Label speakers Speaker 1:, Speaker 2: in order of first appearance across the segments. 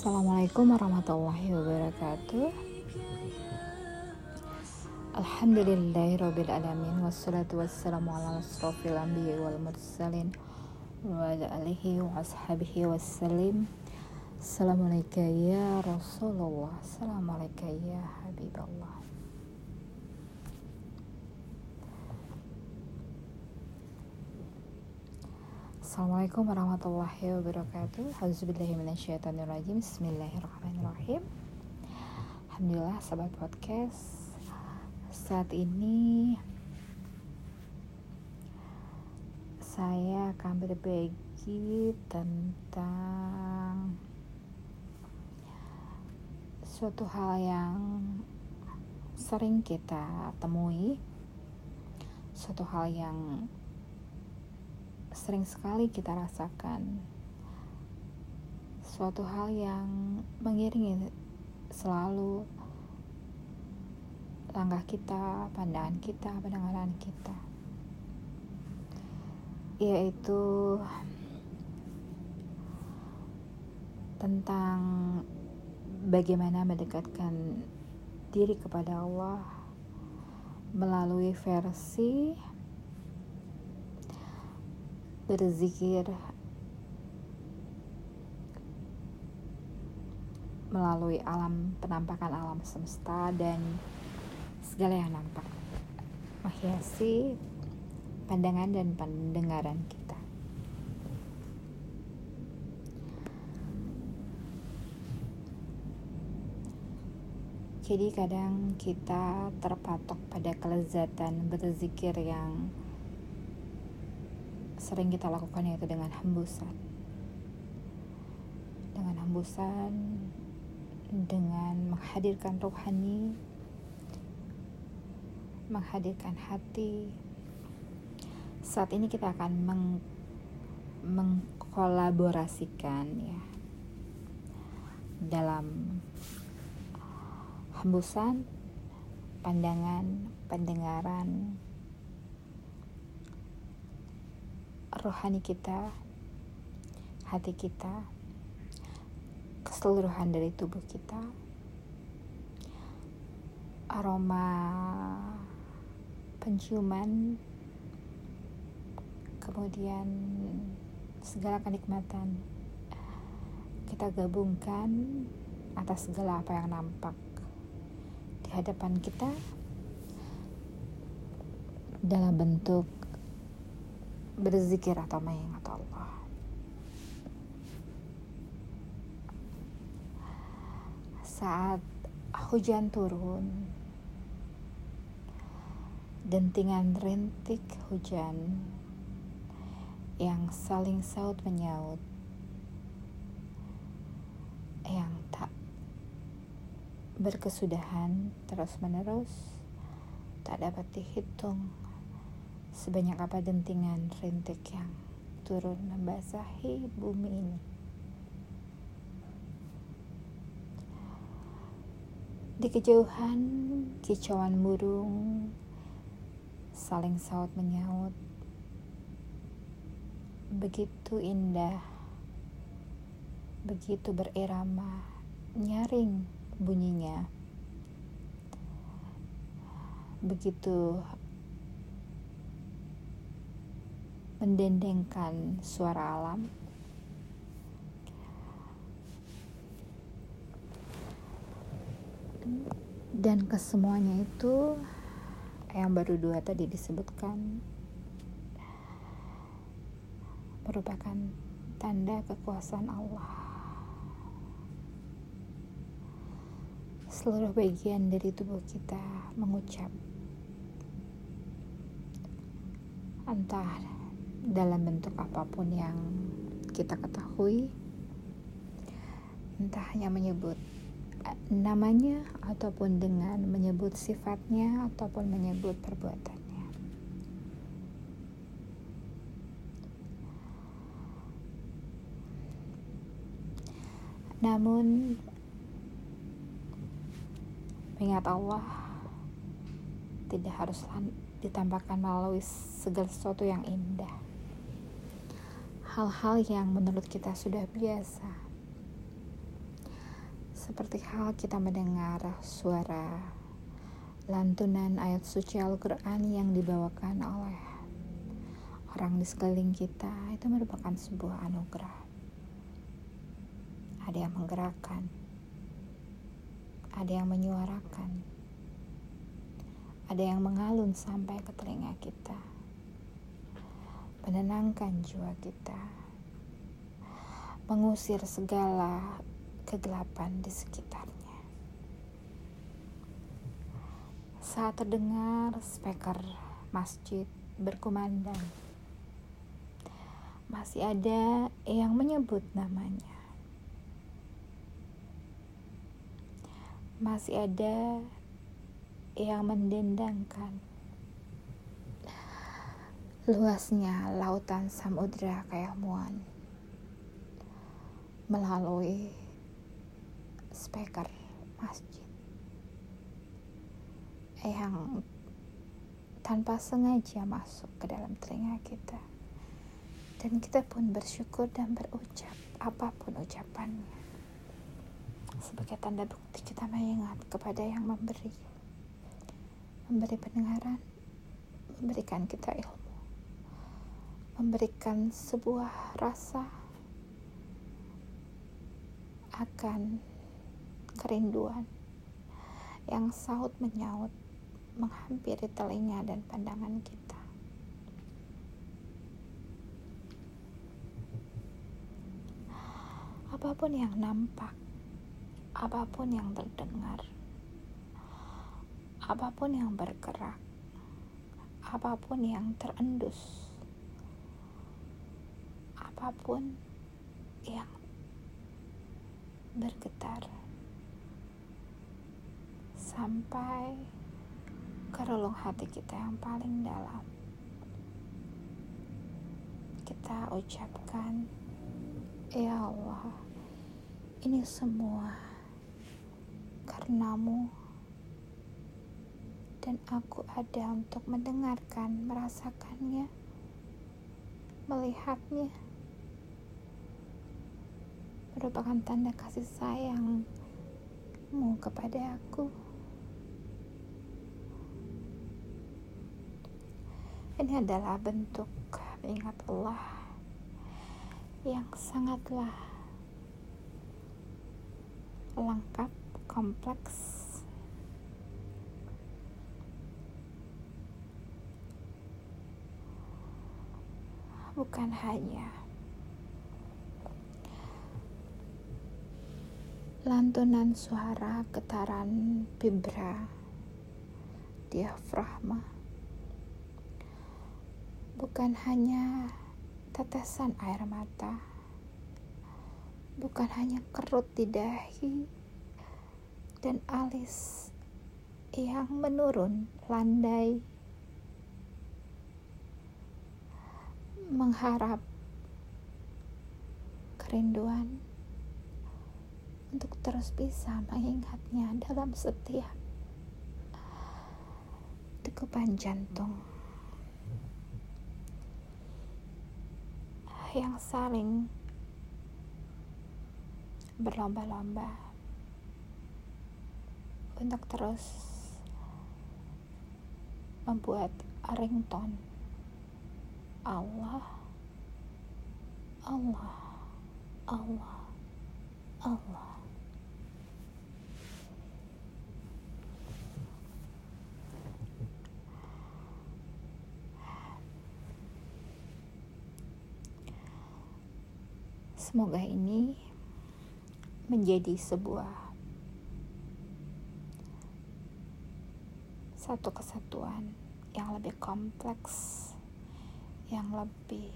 Speaker 1: Assalamualaikum warahmatullahi wabarakatuh. Alhamdulillahirrabbilalamin Wassalatu wassalamu ala asrafil anbiya wal mursalin Wa ala alihi wa ashabihi wassalim. Assalamualaikum ya Rasulullah. Assalamualaikum ya Habiballah Assalamualaikum warahmatullahi wabarakatuh. Alhamdulillahirrahmanirrahim Bismillahirrahmanirrahim. Alhamdulillah sahabat podcast. Saat ini Saya akan berbagi tentang Suatu hal yang sering kita temui Suatu hal yang sering sekali kita rasakan suatu hal yang mengiringi selalu langkah kita, pandangan kita, pendengaran kita, yaitu tentang bagaimana mendekatkan diri kepada Allah melalui versi berzikir melalui alam penampakan alam semesta dan segala yang nampak menghiasi pandangan dan pendengaran kita. Jadi kadang kita terpatok pada kelezatan berzikir yang sering kita lakukan yaitu dengan hembusan. Dengan hembusan dengan menghadirkan rohani menghadirkan hati. Saat ini kita akan meng mengkolaborasikan ya dalam hembusan pandangan pendengaran rohani kita, hati kita, keseluruhan dari tubuh kita, aroma penciuman, kemudian segala kenikmatan kita gabungkan atas segala apa yang nampak di hadapan kita dalam bentuk berzikir atau mengingat Allah. Saat hujan turun, dentingan rintik hujan yang saling saut menyaut, yang tak berkesudahan terus-menerus, tak dapat dihitung sebanyak apa dentingan rintik yang turun membasahi bumi ini. Di kejauhan, kicauan burung saling saut menyaut. Begitu indah, begitu berirama, nyaring bunyinya. Begitu mendendengkan suara alam. Dan kesemuanya itu yang baru dua tadi disebutkan merupakan tanda kekuasaan Allah. Seluruh bagian dari tubuh kita mengucap entah dalam bentuk apa pun yang kita ketahui entah hanya menyebut namanya ataupun dengan menyebut sifatnya ataupun menyebut perbuatannya. Namun mengingat Allah tidak harus ditampakkan melalui segala sesuatu yang indah hal-hal yang menurut kita sudah biasa. seperti hal kita mendengar suara lantunan ayat suci Al-Quran yang dibawakan oleh orang di sekeliling kita itu merupakan sebuah anugerah. Ada yang menggerakkan, ada yang menyuarakan, ada yang mengalun sampai ke telinga kita, menenangkan jiwa kita, mengusir segala kegelapan di sekitarnya. Saat terdengar speaker masjid berkumandang, masih ada yang menyebut namanya. Masih ada yang mendendangkan luasnya lautan samudra Kayamuan melalui speaker masjid. Yang tanpa sengaja masuk ke dalam telinga kita. Dan kita pun bersyukur dan berucap apa pun ucapannya. Sebagai tanda bukti kita mengingat kepada yang memberi. Memberi pendengaran memberikan kita ilmu memberikan sebuah rasa akan kerinduan yang saut menyaut menghampiri telinga dan pandangan kita. Apa pun yang nampak, apa pun yang terdengar, apa pun yang bergerak, apa pun yang terendus, apa pun yang bergetar sampai ke relung hati kita yang paling dalam. Kita ucapkan, Ya Allah, ini semua karenamu dan aku ada untuk mendengarkan, merasakannya, melihatnya merupakan tanda kasih sayangmu kepada aku. Ini adalah bentuk ingat Allah yang sangatlah lengkap, kompleks, bukan hanya lantunan suara getaran vibra diafragma. Bukan hanya tetesan air mata bukan hanya kerut di dahi dan alis yang menurun landai. Mengharap kerinduan untuk terus bisa mengingatnya dalam setiap degupan jantung. Yang saling berlomba-lomba untuk terus membuat ringtone. Allah Allah Allah Allah Semoga ini menjadi sebuah satu kesatuan yang lebih kompleks, yang lebih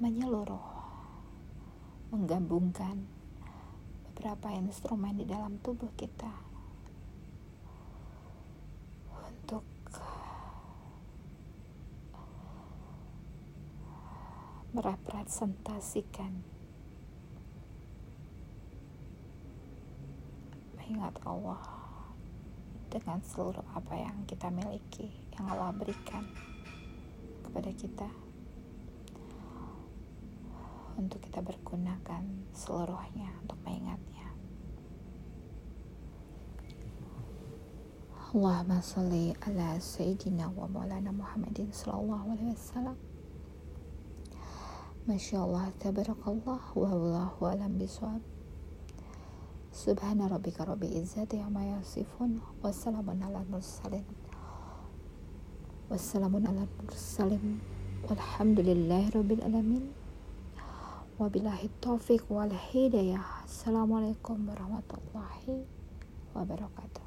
Speaker 1: menyeluruh, menggabungkan beberapa instrumen di dalam tubuh kita merepresentasikan mengingat Allah dengan seluruh apa yang kita miliki yang Allah berikan kepada kita untuk kita bergunakan seluruhnya untuk mengingatnya. Allahumma salli ala Sayyidina wa maulana Muhammadin sallallahu alaihi wasallam. ما شاء الله تبارك الله والله أعلم بصواب. سبحان ربك رب العزة عما يصفون والسلام على المرسلين. والسلام على المرسلين. والحمد لله رب العالمين. وبالله التوفيق والهداية السلام عليكم ورحمة الله وبركاته.